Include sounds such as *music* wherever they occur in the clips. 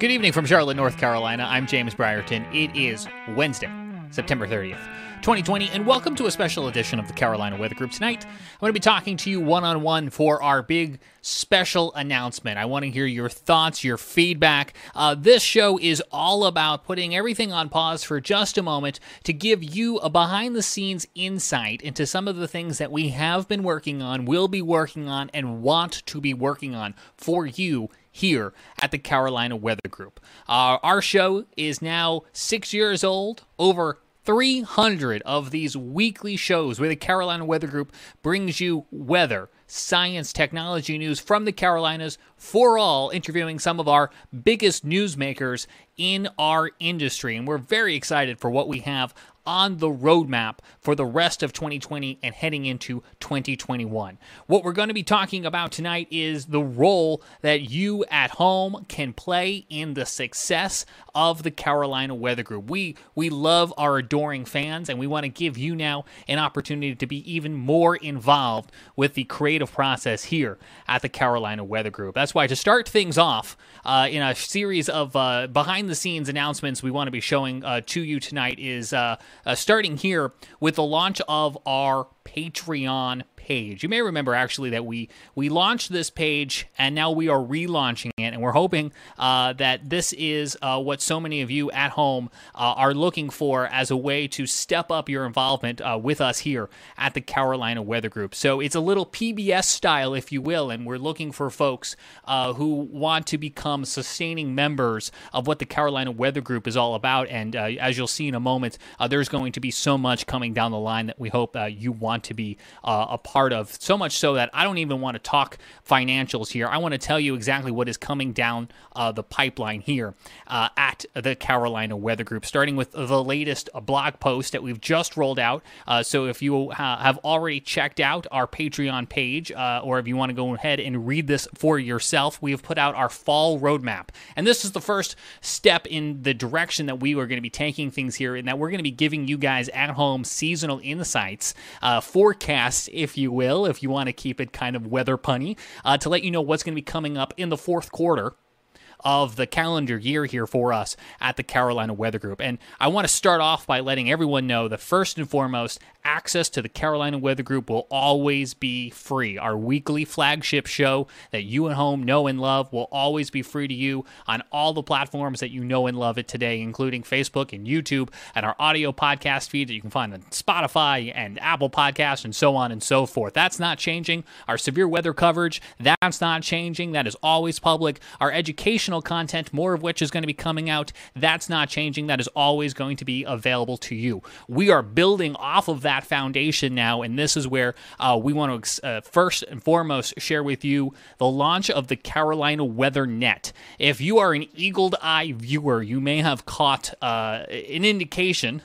Good evening from Charlotte, North Carolina. I'm James Brierton. It is Wednesday, September 30th, 2020, and welcome to a special edition of the Carolina Weather Group. Tonight, I'm going to be talking to you one on one for our big special announcement. I want to hear your thoughts, your feedback. Uh, this show is all about putting everything on pause for just a moment to give you a behind the scenes insight into some of the things that we have been working on, will be working on, and want to be working on for you here at the Carolina Weather Group. Uh, our show is now six years old, over 300 of these weekly shows where the Carolina Weather Group brings you weather, science, technology news from the Carolinas for all, interviewing some of our biggest newsmakers in our industry. And we're very excited for what we have on the roadmap for the rest of 2020 and heading into 2021. What we're going to be talking about tonight is the role that you at home can play in the success of the Carolina Weather Group. We we love our adoring fans and we want to give you now an opportunity to be even more involved with the creative process here at the Carolina Weather Group. That's why to start things off uh, in a series of uh, behind the scenes announcements we want to be showing uh, to you tonight is uh, starting here with the launch of our Patreon page. You may remember actually that we we launched this page and now we are relaunching it, and we're hoping uh, that this is uh, what so many of you at home uh, are looking for as a way to step up your involvement uh, with us here at the Carolina Weather Group. So it's a little PBS style, if you will, and we're looking for folks uh, who want to become sustaining members of what the Carolina Weather Group is all about. And uh, as you'll see in a moment, there's going to be so much coming down the line that we hope you want to be a part of. So much so that I don't even want to talk financials here. I want to tell you exactly what is coming down uh, the pipeline here uh, at the Carolina Weather Group, starting with the latest blog post that we've just rolled out. Uh, so if you ha- have already checked out our Patreon page, uh, or if you want to go ahead and read this for yourself, we have put out our fall roadmap. And this is the first step in the direction that we are going to be taking things here, and that we're going to be giving you guys at home seasonal insights, uh, forecasts, if you will, if you want to keep it kind of weather punny, uh, to let you know what's going to be coming up in the fourth quarter of the calendar year here for us at the Carolina Weather Group. And I want to start off by letting everyone know that first and foremost, access to the Carolina Weather Group will always be free. Our weekly flagship show that you at home know and love will always be free to you on all the platforms that you know and love it today, including Facebook and YouTube, and our audio podcast feed that you can find on Spotify and Apple Podcasts and so on and so forth. That's not changing. Our severe weather coverage, that's not changing. That is always public. Our educational content, more of which is going to be coming out, that's not changing. That is always going to be available to you. We are building off of that that foundation now, and this is where uh, we want to uh, first and foremost share with you the launch of the Carolina Weather Net. If you are an eagle eye viewer, you may have caught uh, an indication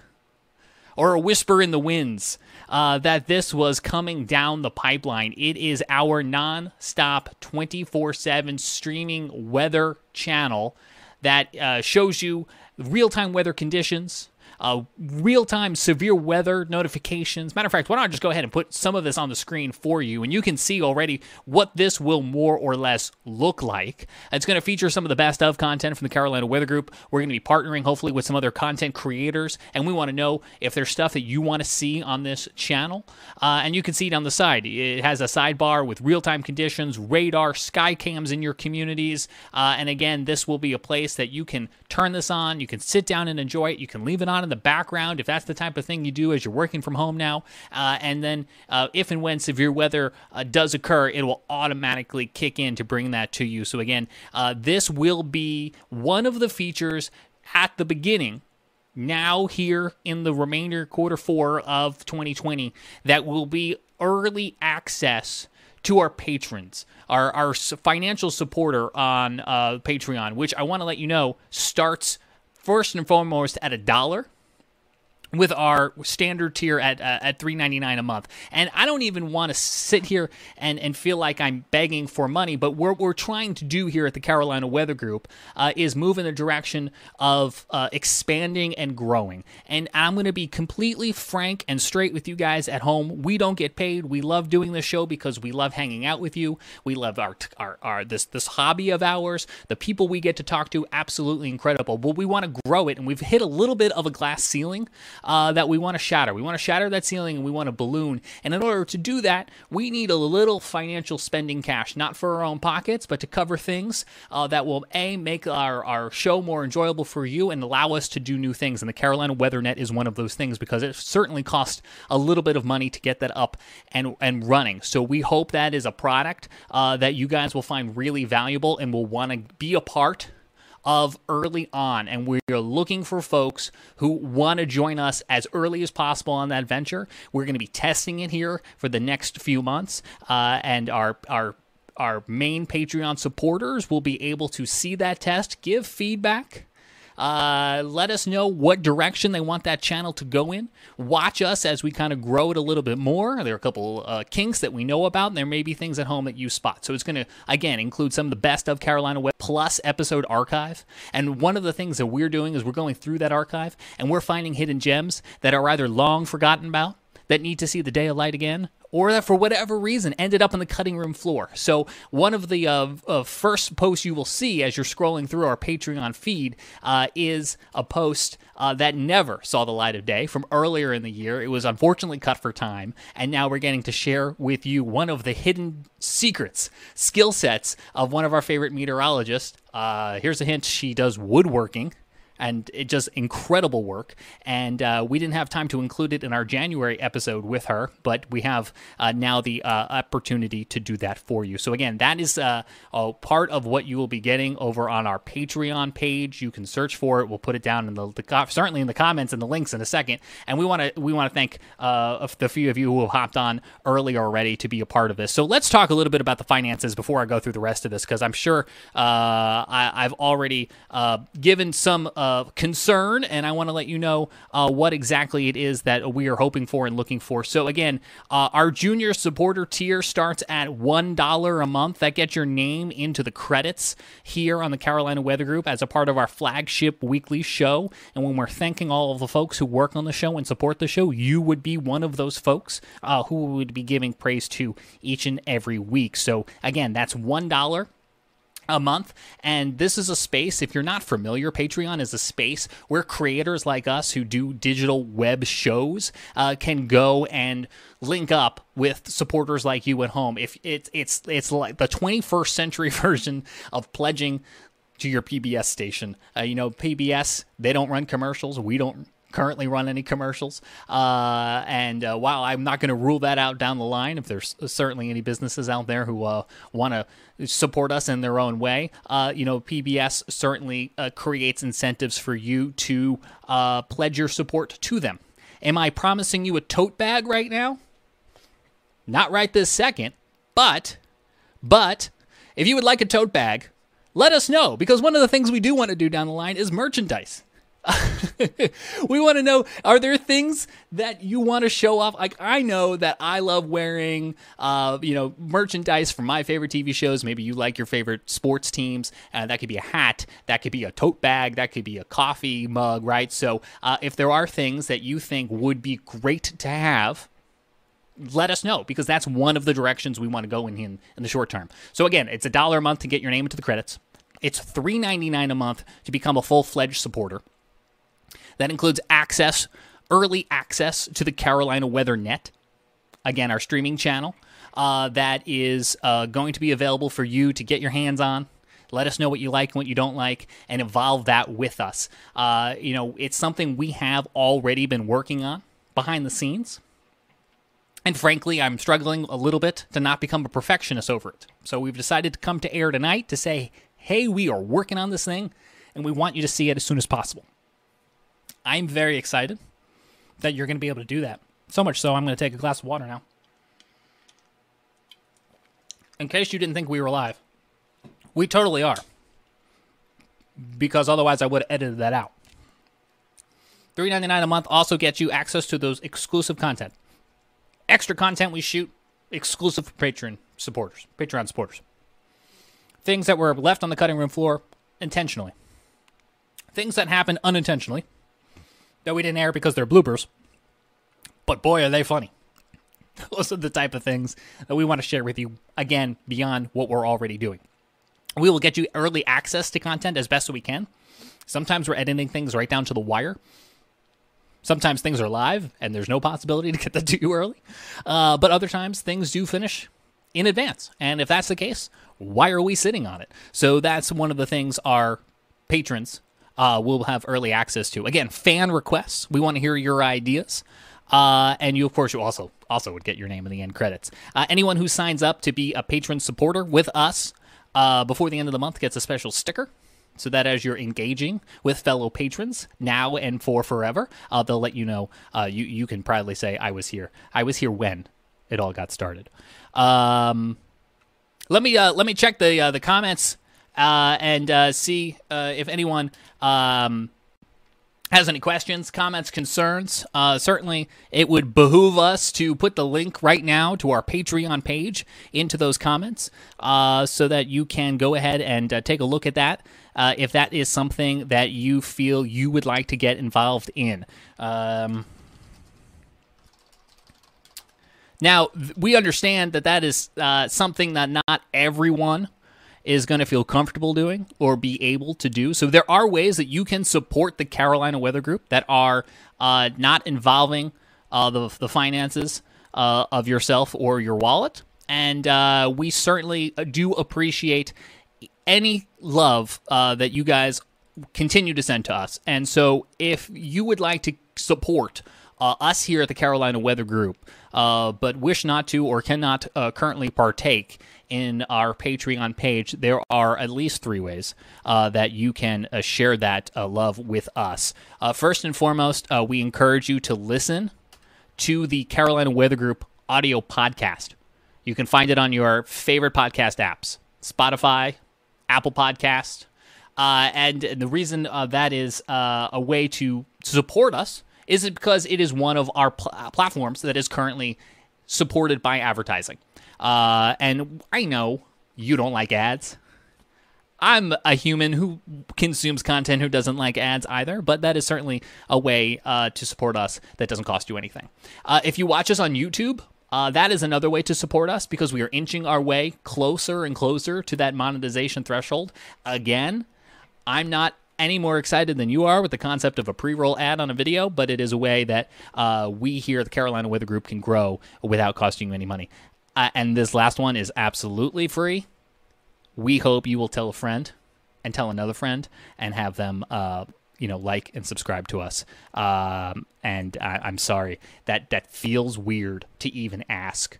or a whisper in the winds uh, that this was coming down the pipeline. It is our non stop 24 7 streaming weather channel that uh, shows you real time weather conditions uh, real time severe weather notifications. Matter of fact, why don't I just go ahead and put some of this on the screen for you, and you can see already what this will more or less look like. It's going to feature some of the best of content from the Carolina Weather Group. We're going to be partnering, hopefully, with some other content creators, and we want to know if there's stuff that you want to see on this channel. Uh, and you can see down the side, it has a sidebar with real time conditions, radar, sky cams in your communities. Uh, and again, this will be a place that you can turn this on, you can sit down and enjoy it, you can leave it on in the background if that's the type of thing you do as you're working from home now. Uh, and then uh, if and when severe weather uh, does occur, it will automatically kick in to bring that to you. So again, uh, this will be one of the features at the beginning now here in the remainder quarter four of 2020 that will be early access to our patrons, our, our financial supporter on uh, Patreon, which I want to let you know starts first and foremost at a dollar with our standard tier at uh, at 3.99 a month. And I don't even want to sit here and, and feel like I'm begging for money, but what we're trying to do here at the Carolina Weather Group uh, is move in the direction of uh, expanding and growing. And I'm going to be completely frank and straight with you guys at home. We don't get paid. We love doing this show because we love hanging out with you. We love our our, our this this hobby of ours. The people we get to talk to, absolutely incredible. But we want to grow it, and we've hit a little bit of a glass ceiling uh, that we want to shatter. We want to shatter that ceiling and we want to balloon. And in order to do that, we need a little financial spending cash, not for our own pockets, but to cover things uh, that will A, make our, our show more enjoyable for you and allow us to do new things. And the Carolina Weather Net is one of those things because it certainly costs a little bit of money to get that up and, and running. So we hope that is a product uh, that you guys will find really valuable and will want to be a part of early on. And we're looking for folks who want to join us as early as possible on that venture. We're going to be testing it here for the next few months. Uh, and our, our, our main Patreon supporters will be able to see that test, give feedback uh, let us know what direction they want that channel to go in. Watch us as we kind of grow it a little bit more. There are a couple uh, kinks that we know about, and there may be things at home that you spot. So it's going to, again, include some of the best of Carolina Web plus episode archive. And one of the things that we're doing is we're going through that archive and we're finding hidden gems that are either long forgotten about that need to see the day of light again, or that for whatever reason ended up on the cutting room floor. So, one of the uh, uh, first posts you will see as you're scrolling through our Patreon feed uh, is a post uh, that never saw the light of day from earlier in the year. It was unfortunately cut for time, and now we're getting to share with you one of the hidden secrets, skill sets of one of our favorite meteorologists. Uh, here's a hint she does woodworking and it just incredible work. And uh, we didn't have time to include it in our January episode with her, but we have uh, now the uh, opportunity to do that for you. So again, that is uh, a part of what you will be getting over on our Patreon page. You can search for it. We'll put it down in the, the certainly in the comments and the links in a second. And we want to we want to thank uh, the few of you who have hopped on early already to be a part of this. So let's talk a little bit about the finances before I go through the rest of this, because I'm sure uh, I, have already given some uh, concern, and I want to let you know uh, what exactly it is that we are hoping for and looking for. So, again, uh, our junior supporter tier starts at $1 a month. That gets your name into the credits here on the Carolina Weather Group as a part of our flagship weekly show. And when we're thanking all of the folks who work on the show and support the show, you would be one of those folks uh, who would be giving praise to each and every week. So, again, that's $1 a month. And this is a space, if you're not familiar, Patreon is a space where creators like us who do digital web shows uh, can go and link up with supporters like you at home. If it's it's it's like the 21st century *laughs* version of pledging to your PBS station. Uh, you know, PBS, they don't run commercials. We don't currently run any commercials. Uh, and uh, while I'm not going to rule that out down the line, if there's certainly any businesses out there who uh, want to support us in their own way, uh, you know, PBS certainly uh, creates incentives for you to uh, pledge your support to them. Am I promising you a tote bag right now? Not right this second, but, but, if you would like a tote bag, let us know because one of the things we do want to do down the line is merchandise. *laughs* we want to know are there things that you want to show off like i know that i love wearing uh, you know merchandise from my favorite tv shows maybe you like your favorite sports teams uh, that could be a hat that could be a tote bag that could be a coffee mug right so uh, if there are things that you think would be great to have let us know because that's one of the directions we want to go in, in in the short term. So again, it's a dollar a month to get your name into the credits. It's $3.99 a month to become a full-fledged supporter. That includes access, early access to the Carolina Weather Net, again, our streaming channel, uh, that is uh, going to be available for you to get your hands on. Let us know what you like and what you don't like, and evolve that with us. Uh, you know, it's something we have already been working on behind the scenes. And frankly, I'm struggling a little bit to not become a perfectionist over it. So we've decided to come to air tonight to say, hey, we are working on this thing, and we want you to see it as soon as possible. I'm very excited that you're going to be able to do that. So much so, I'm going to take a glass of water now. In case you didn't think we were live, we totally are. Because otherwise, I would have edited that out. $3.99 a month also gets you access to those exclusive content. Extra content we shoot exclusive for Patreon supporters, Patreon supporters. Things that were left on the cutting room floor intentionally. Things that happened unintentionally that we didn't air because they're bloopers. But boy, are they funny. *laughs* Those are the type of things that we want to share with you, again, beyond what we're already doing. We will get you early access to content as best as we can. Sometimes we're editing things right down to the wire. Sometimes things are live and there's no possibility to get that to you early. Uh, but other times things do finish in advance. And if that's the case, why are we sitting on it? So that's one of the things our patrons uh, we'll have early access to. Again, fan requests. We want to hear your ideas. Uh, and you, of course, you also also would get your name in the end credits. Uh, anyone who signs up to be a patron supporter with us uh, before the end of the month gets a special sticker so that as you're engaging with fellow patrons now and for forever, uh, they'll let you know. Uh, you you can proudly say, "I was here. I was here when it all got started." Um, let me uh, let me check the uh, the comments uh, and uh, see if anyone. Um, has any questions, comments, concerns, uh, certainly it would behoove us to put the link right now to our Patreon page into those comments uh, so that you can go ahead and uh, take a look at that uh, if that is something that you feel you would like to get involved in. Um, now, we understand that that is uh, something that not everyone is going to feel comfortable doing or be able to do. So there are ways that you can support the Carolina Weather Group that are uh, not involving uh, the, the finances uh, of yourself or your wallet. And uh, we certainly do appreciate any love uh, that you guys continue to send to us. And so if you would like to support uh, us here at the Carolina Weather Group, uh, but wish not to or cannot uh, currently partake in our Patreon page, there are at least three ways uh, that you can uh, share that uh, love with us. first and foremost, we encourage you to listen to the Carolina Weather Group audio podcast. You can find it on your favorite podcast apps Spotify, Apple Podcast. Uh, and the reason uh, that is uh, a way to support us is it because it is one of our pl- platforms that is currently supported by advertising. Uh, and I know you don't like ads. I'm a human who consumes content who doesn't like ads either, but that is certainly a way uh, to support us that doesn't cost you anything. Uh, if you watch us on YouTube, uh, that is another way to support us because we are inching our way closer and closer to that monetization threshold. Again, I'm not any more excited than you are with the concept of a pre-roll ad on a video, but it is a way that uh, we here at the Carolina Weather Group can grow without costing you any money. Uh, and this last one is absolutely free. We hope you will tell a friend and tell another friend and have them, uh, you know, like and subscribe to us. Um, and I, am sorry that that feels weird to even ask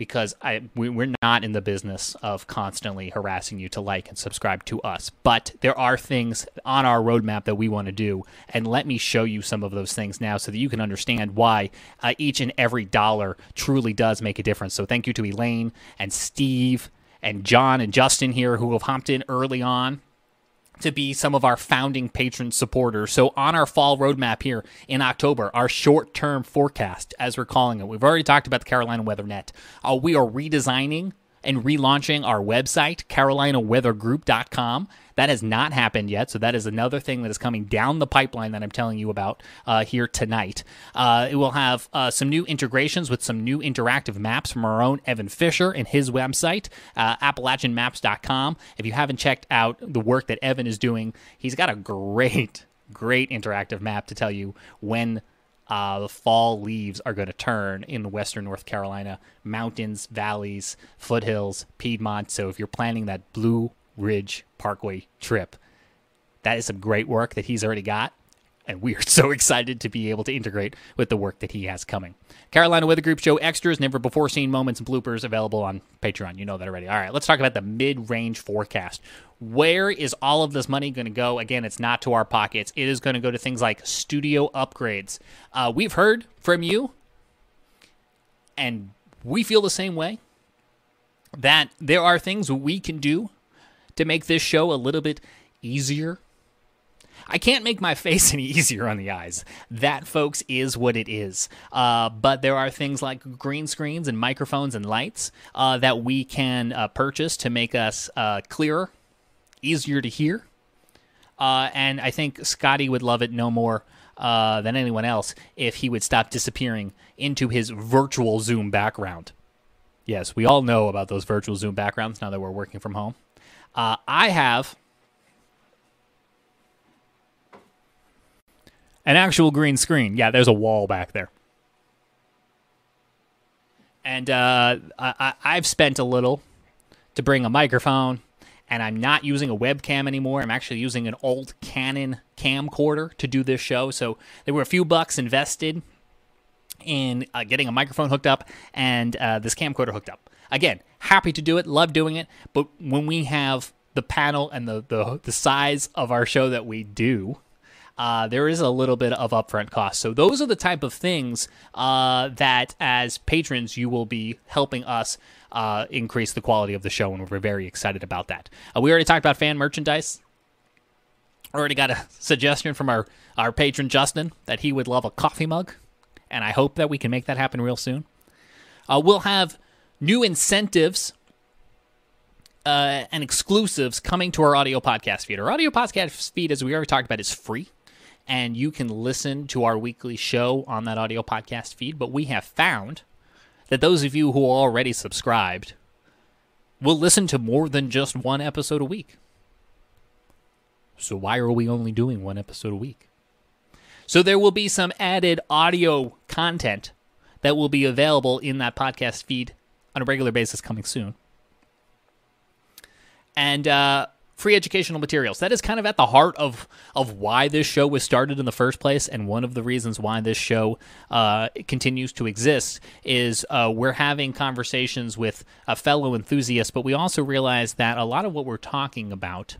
because I we, we're not in the business of constantly harassing you to like and subscribe to us. But there are things on our roadmap that we want to do, and let me show you some of those things now so that you can understand why uh, each and every dollar truly does make a difference. So thank you to Elaine and Steve and John and Justin here who have hopped in early on to be some of our founding patron supporters. So, on our fall roadmap here in October, our short term forecast, as we're calling it, we've already talked about the Carolina Weather Net. Uh, we are redesigning and relaunching our website, carolinaweathergroup.com. That has not happened yet, so that is another thing that is coming down the pipeline that I'm telling you about uh, here tonight. Uh, it will have uh, some new integrations with some new interactive maps from our own Evan Fisher and his website, uh, AppalachianMaps.com. If you haven't checked out the work that Evan is doing, he's got a great, great interactive map to tell you when uh, the fall leaves are going to turn in western North Carolina, mountains, valleys, foothills, Piedmont. So if you're planning that blue Ridge Parkway trip. That is some great work that he's already got, and we are *laughs* so excited to be able to integrate with the work that he has coming. Carolina Weather Group show extras, never before seen moments and bloopers available on Patreon. You know that already. All right, let's talk about the mid range forecast. Where is all of this money going to go? Again, it's not to our pockets. It is going to go to things like studio upgrades. Uh, we've heard from you, and we feel the same way that there are things we can do to make this show a little bit easier I can't make my *laughs* face any easier on the eyes. That, folks, is what it is. Uh, but there are things like green screens and microphones and lights uh, that we can uh, purchase to make us uh, clearer, easier to hear. Uh, and I think Scotty would love it no more uh, than anyone else if he would stop disappearing into his virtual Zoom background. Yes, we all know about those virtual Zoom backgrounds now that we're working from home. I have An actual green screen. Yeah, there's a wall back there. And uh, I, I've spent a little to bring a microphone, and I'm not using a webcam anymore. I'm actually using an old Canon camcorder to do this show. So there were a few bucks invested in uh, getting a microphone hooked up and uh, this camcorder hooked up. Again, happy to do it, love doing it. But when we have the panel and the, the, the size of our show that we do, uh, there is a little bit of upfront cost. So those are the type of things uh, that, as patrons, you will be helping us uh, increase the quality of the show, and we're very excited about that. Uh, we already talked about fan merchandise. Already got a *laughs* suggestion from our our patron Justin that he would love a coffee mug, and I hope that we can make that happen real soon. Uh, we'll have new incentives uh, and exclusives coming to our audio podcast feed. Our audio podcast feed, as we already talked about, is free and you can listen to our weekly show on that audio podcast feed. But we have found that those of you who are already subscribed will listen to more than just one episode a week. So, why are we only doing one episode a week? So, there will be some added audio content that will be available in that podcast feed on a regular basis coming soon. And uh, free educational materials. That is kind of at the heart of of why this show was started in the first place, and one of the reasons why this show uh, continues to exist is uh, we're having conversations with a fellow enthusiast, but we also realize that a lot of what we're talking about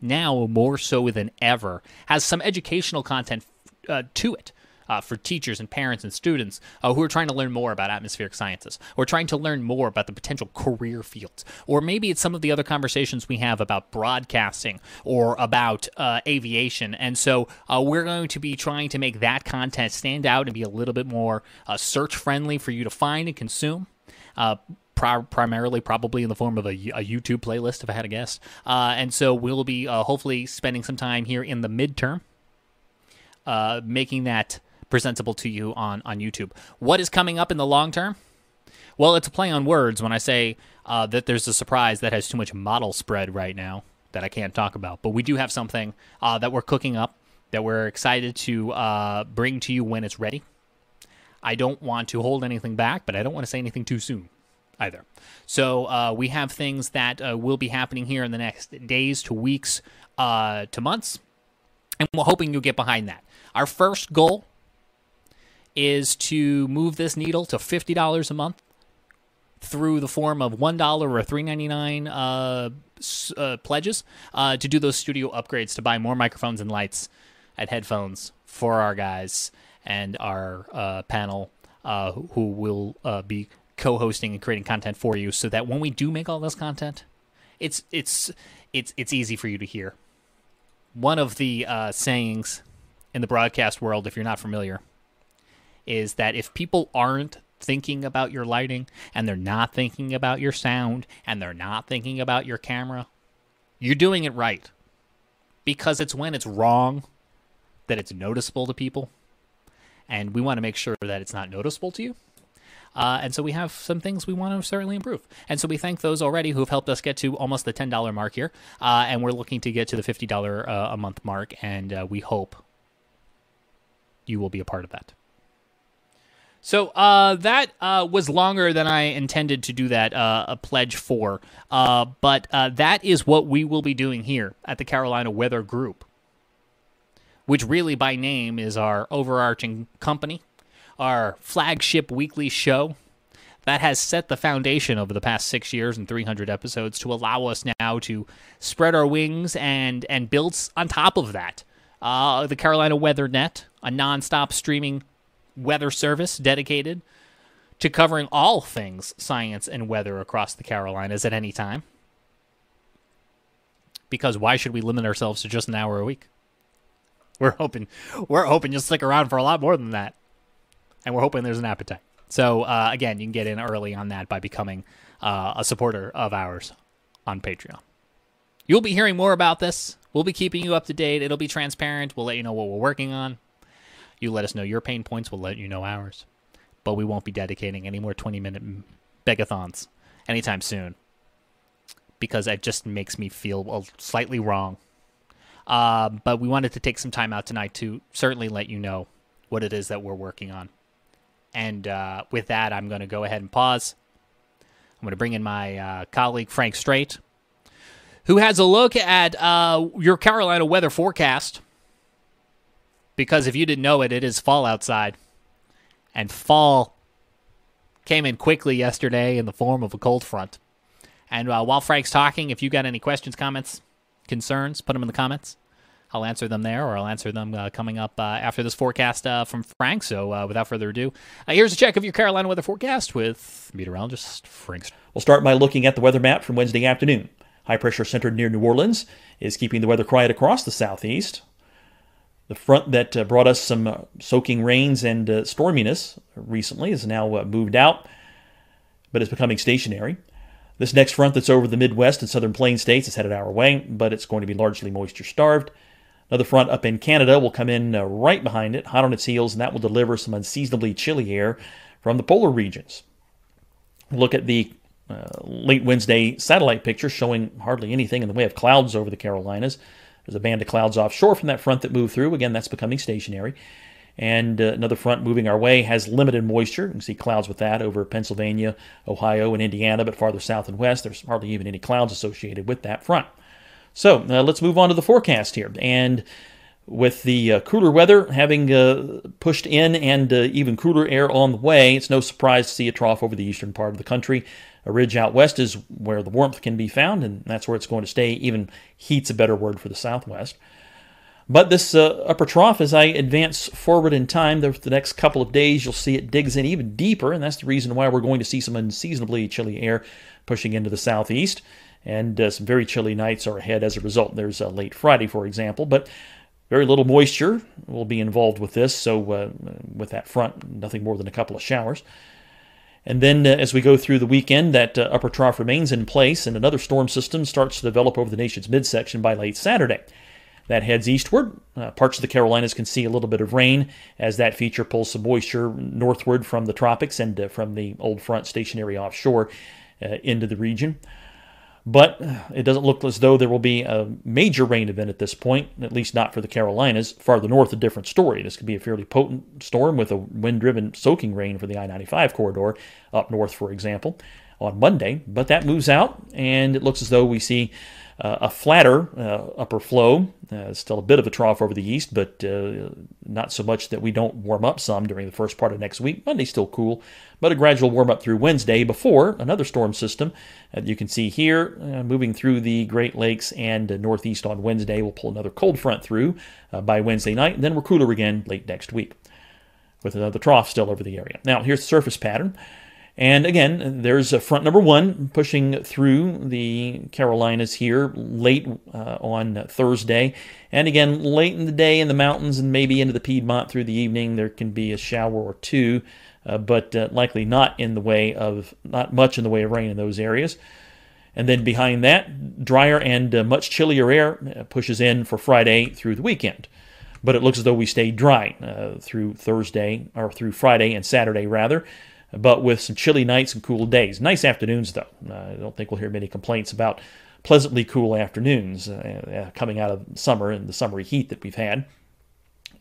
now, more so than ever, has some educational content uh, to it uh, for teachers and parents and students uh, who are trying to learn more about atmospheric sciences or trying to learn more about the potential career fields. Or maybe it's some of the other conversations we have about broadcasting or about uh, aviation. And so uh, we're going to be trying to make that content stand out and be a little bit more uh, search friendly for you to find and consume. Uh, primarily probably in the form of a, a, YouTube playlist, if I had to guess. Uh, and so we'll be uh, hopefully spending some time here in the midterm, uh, making that presentable to you on, on YouTube. What is coming up in the long term? Well, it's a play on words when I say uh, that there's a surprise that has too much model spread right now that I can't talk about. But we do have something uh, that we're cooking up that we're excited to uh, bring to you when it's ready. I don't want to hold anything back, but I don't want to say anything too soon either. So uh, we have things that uh, will be happening here in the next days to weeks uh, to months, and we're hoping you'll get behind that. Our first goal is to move this needle to $50 a month through the form of $1 or $3.99 uh, uh, pledges uh, to do those studio upgrades to buy more microphones and lights and headphones for our guys and our uh, panel uh, who will uh, be co-hosting and creating content for you so that when we do make all this content it's it's it's it's easy for you to hear. One of the sayings in the broadcast world if you're not familiar is that if people aren't thinking about your lighting and they're not thinking about your sound and they're not thinking about your camera, you're doing it right. Because it's when it's wrong that it's noticeable to people. And we want to make sure that it's not noticeable to you. Uh, and so we have some things we want to certainly improve. And so we thank those already who have helped us get to almost the $10 mark here. Uh, and we're looking to get to the $50 uh, a month mark. And uh, we hope you will be a part of that. So uh, that uh, was longer than I intended to do that uh, a pledge for, uh, but uh, that is what we will be doing here at the Carolina Weather Group, which really by name is our overarching company, our flagship weekly show that has set the foundation over the past six years and 300 episodes to allow us now to spread our wings and and build on top of that. Uh, the Carolina Weather Net, a nonstop streaming weather service dedicated to covering all things science and weather across the Carolinas at any time. Because why should we limit ourselves to just an hour a week? we're hoping we're hoping you'll stick around for a lot more than that, and we're hoping there's an appetite. So uh, again, you can get in early on that by becoming uh, a supporter of ours on Patreon. You'll be hearing more about this. We'll be keeping you up to date. It'll be transparent. We'll let you know what we're working on. You let us know your pain points. We'll let you know ours. But we won't be dedicating any more 20 minute begathons anytime soon because it just makes me feel slightly wrong. Uh, but we wanted to take some time out tonight to certainly let you know what it is that we're working on. And uh, with that, I'm going to go ahead and pause. I'm going to bring in my uh, colleague, Frank Strait, who has a look at uh, your Carolina weather forecast. Because if you didn't know it, it is fall outside. And fall came in quickly yesterday in the form of a cold front. And uh, while Frank's talking, if you got any questions, comments, concerns, put them in the comments. I'll answer them there, or I'll answer them uh, coming up uh, after this forecast uh, from Frank. So, uh, without further ado, uh, here's a check of your Carolina weather forecast with meteorologist Frank. We'll start by looking at the weather map from Wednesday afternoon. High pressure centered near New Orleans is keeping the weather quiet across the southeast. The front that uh, brought us some soaking rains and storminess recently is now moved out, but it's becoming stationary. This next front that's over the Midwest and southern plain states is headed our way, but it's going to be largely moisture starved. Another front up in Canada will come in uh, right behind it, hot on its heels, and that will deliver some unseasonably chilly air from the polar regions. Look at the uh, late Wednesday satellite picture showing hardly anything in the way of clouds over the Carolinas. There's a band of clouds offshore from that front that moved through. Again, that's becoming stationary. And uh, another front moving our way has limited moisture. You can see clouds with that over Pennsylvania, Ohio, and Indiana, but farther south and west, there's hardly even any clouds associated with that front. So uh, let's move on to the forecast here. And with the uh, cooler weather having uh, pushed in and uh, even cooler air on the way, it's no surprise to see a trough over the eastern part of the country. A ridge out west is where the warmth can be found, and that's where it's going to stay. Even heat's a better word for the southwest. But this uh, upper trough, as I advance forward in time, the, the, next couple of days, you'll see it digs in even deeper, and that's the reason why we're going to see some unseasonably chilly air pushing into the southeast, and uh, some very chilly nights are ahead as a result. There's uh, late Friday, for example, but very little moisture will be involved with this, so uh, with that front, nothing more than a couple of showers. And then uh, as we go through the weekend, that uh, upper trough remains in place, and another storm system starts to develop over the nation's midsection by late Saturday that heads eastward. Uh, parts of the Carolinas can see a little bit of rain as that feature pulls some moisture northward from the tropics and uh, from the old front stationary offshore uh, into the region. But it doesn't look as though there will be a major rain event at this point, at least not for the Carolinas. Farther north, a different story. This could be a fairly potent storm with a wind driven soaking rain for the I 95 corridor up north, for example, on Monday. But that moves out, and it looks as though we see uh, a flatter uh, upper flow, uh, still a bit of a trough over the east, but uh, not so much that we don't warm up some during the first part of next week. Monday's still cool, but a gradual warm up through Wednesday before another storm system. you can see here, uh, moving through the Great Lakes and northeast on Wednesday. We'll pull another cold front through uh, by Wednesday night, and then we're cooler again late next week with another trough still over the area. Now, here's the surface pattern. And again, there's a front number one pushing through the Carolinas here late uh, on Thursday. And again, late in the day in the mountains and maybe into the Piedmont through the evening, there can be a shower or two, uh, but uh, likely not in the way of, not much in the way of rain in those areas. And then behind that, drier and uh, much chillier air uh, pushes in for Friday through the weekend. But it looks as though we stay dry uh, through Thursday, or through Friday and Saturday rather but with some chilly nights and cool days. Nice afternoons, though. I don't think we'll hear many complaints about pleasantly cool afternoons uh, uh, coming out of summer and the summery heat that we've had.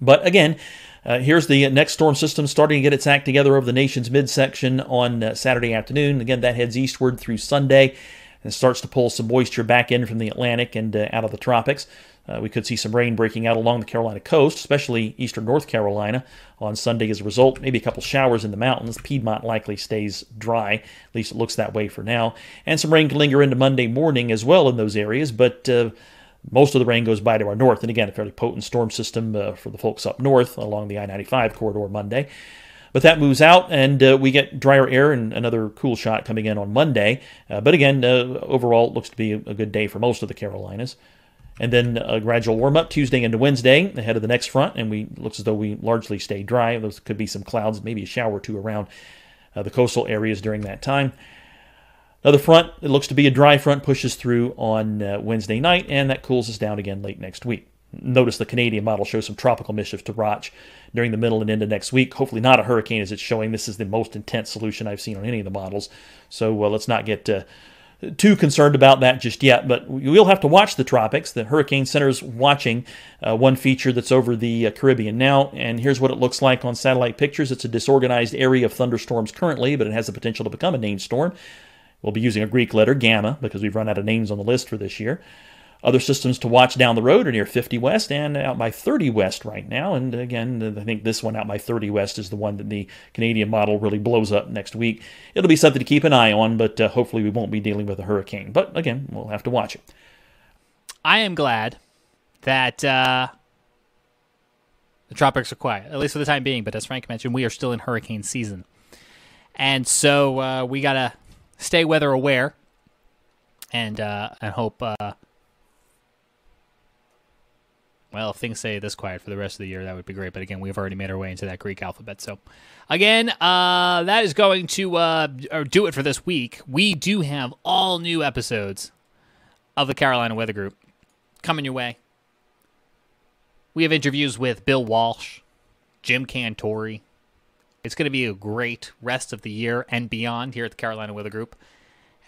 But again, uh, here's the next storm system starting to get its act together over the nation's midsection on uh, Saturday afternoon. Again, that heads eastward through Sunday and starts to pull some moisture back in from the Atlantic and uh, out of the tropics. Uh, we could see some rain breaking out along the Carolina coast, especially eastern North Carolina on Sunday as a result. Maybe a couple showers in the mountains. Piedmont likely stays dry. At least it looks that way for now. And some rain can linger into Monday morning as well in those areas, but uh, most of the rain goes by to our north. And again, a fairly potent storm system uh, for the folks up north along the I 95 corridor Monday. But that moves out, and uh, we get drier air and another cool shot coming in on Monday. Uh, but again, uh, overall, it looks to be a good day for most of the Carolinas. And then a gradual warm up Tuesday into Wednesday ahead of the next front, and we looks as though we largely stay dry. Those could be some clouds, maybe a shower or two around uh, the coastal areas during that time. Another front, it looks to be a dry front, pushes through on uh, Wednesday night, and that cools us down again late next week. Notice the Canadian model shows some tropical mischief to Roch during the middle and end of next week. Hopefully, not a hurricane as it's showing. This is the most intense solution I've seen on any of the models. So uh, let's not get uh, too concerned about that just yet. But we will have to watch the tropics. The Hurricane Center's watching uh, one feature that's over the uh, Caribbean now. And here's what it looks like on satellite pictures it's a disorganized area of thunderstorms currently, but it has the potential to become a named storm. We'll be using a Greek letter, gamma, because we've run out of names on the list for this year. Other systems to watch down the road are near 50 West and out by 30 West right now. And again, I think this one out by 30 West is the one that the Canadian model really blows up next week. It'll be something to keep an eye on, but uh, hopefully we won't be dealing with a hurricane. But again, we'll have to watch it. I am glad that uh, the tropics are quiet, at least for the time being. But as Frank mentioned, we are still in hurricane season. And so uh, we got to stay weather aware and, uh, and hope uh, well, if things stay this quiet for the rest of the year, that would be great. But again, we've already made our way into that Greek alphabet. So, again, uh, that is going to uh, do it for this week. We do have all new episodes of the Carolina Weather Group coming your way. We have interviews with Bill Walsh, Jim Cantore. It's going to be a great rest of the year and beyond here at the Carolina Weather Group.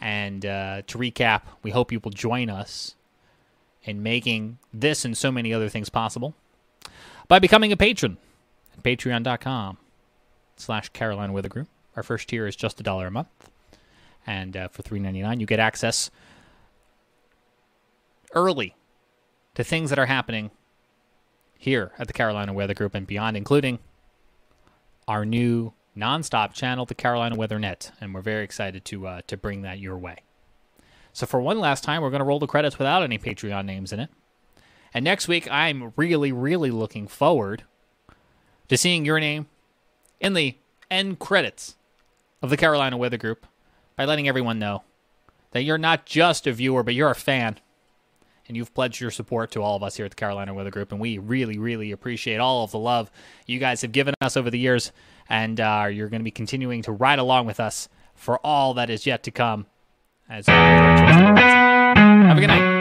And uh, to recap, we hope you will join us in making this and so many other things possible by becoming a patron at patreon.com slash Carolina Weather Group. Our first tier is just a dollar a month. And uh, for three ninety nine, you get access early to things that are happening here at the Carolina Weather Group and beyond, including our new nonstop channel, the Carolina Weather Net, and we're very excited to uh, to bring that your way. So for one last time, we're going to roll the credits without any Patreon names in it. And next week, I'm really, really looking forward to seeing your name in the end credits of the Carolina Weather Group by letting everyone know that you're not just a viewer, but you're a fan. And you've pledged your support to all of us here at the Carolina Weather Group. And we really, really appreciate all of the love you guys have given us over the years. And uh, you're going to be continuing to ride along with us for all that is yet to come as have a good night.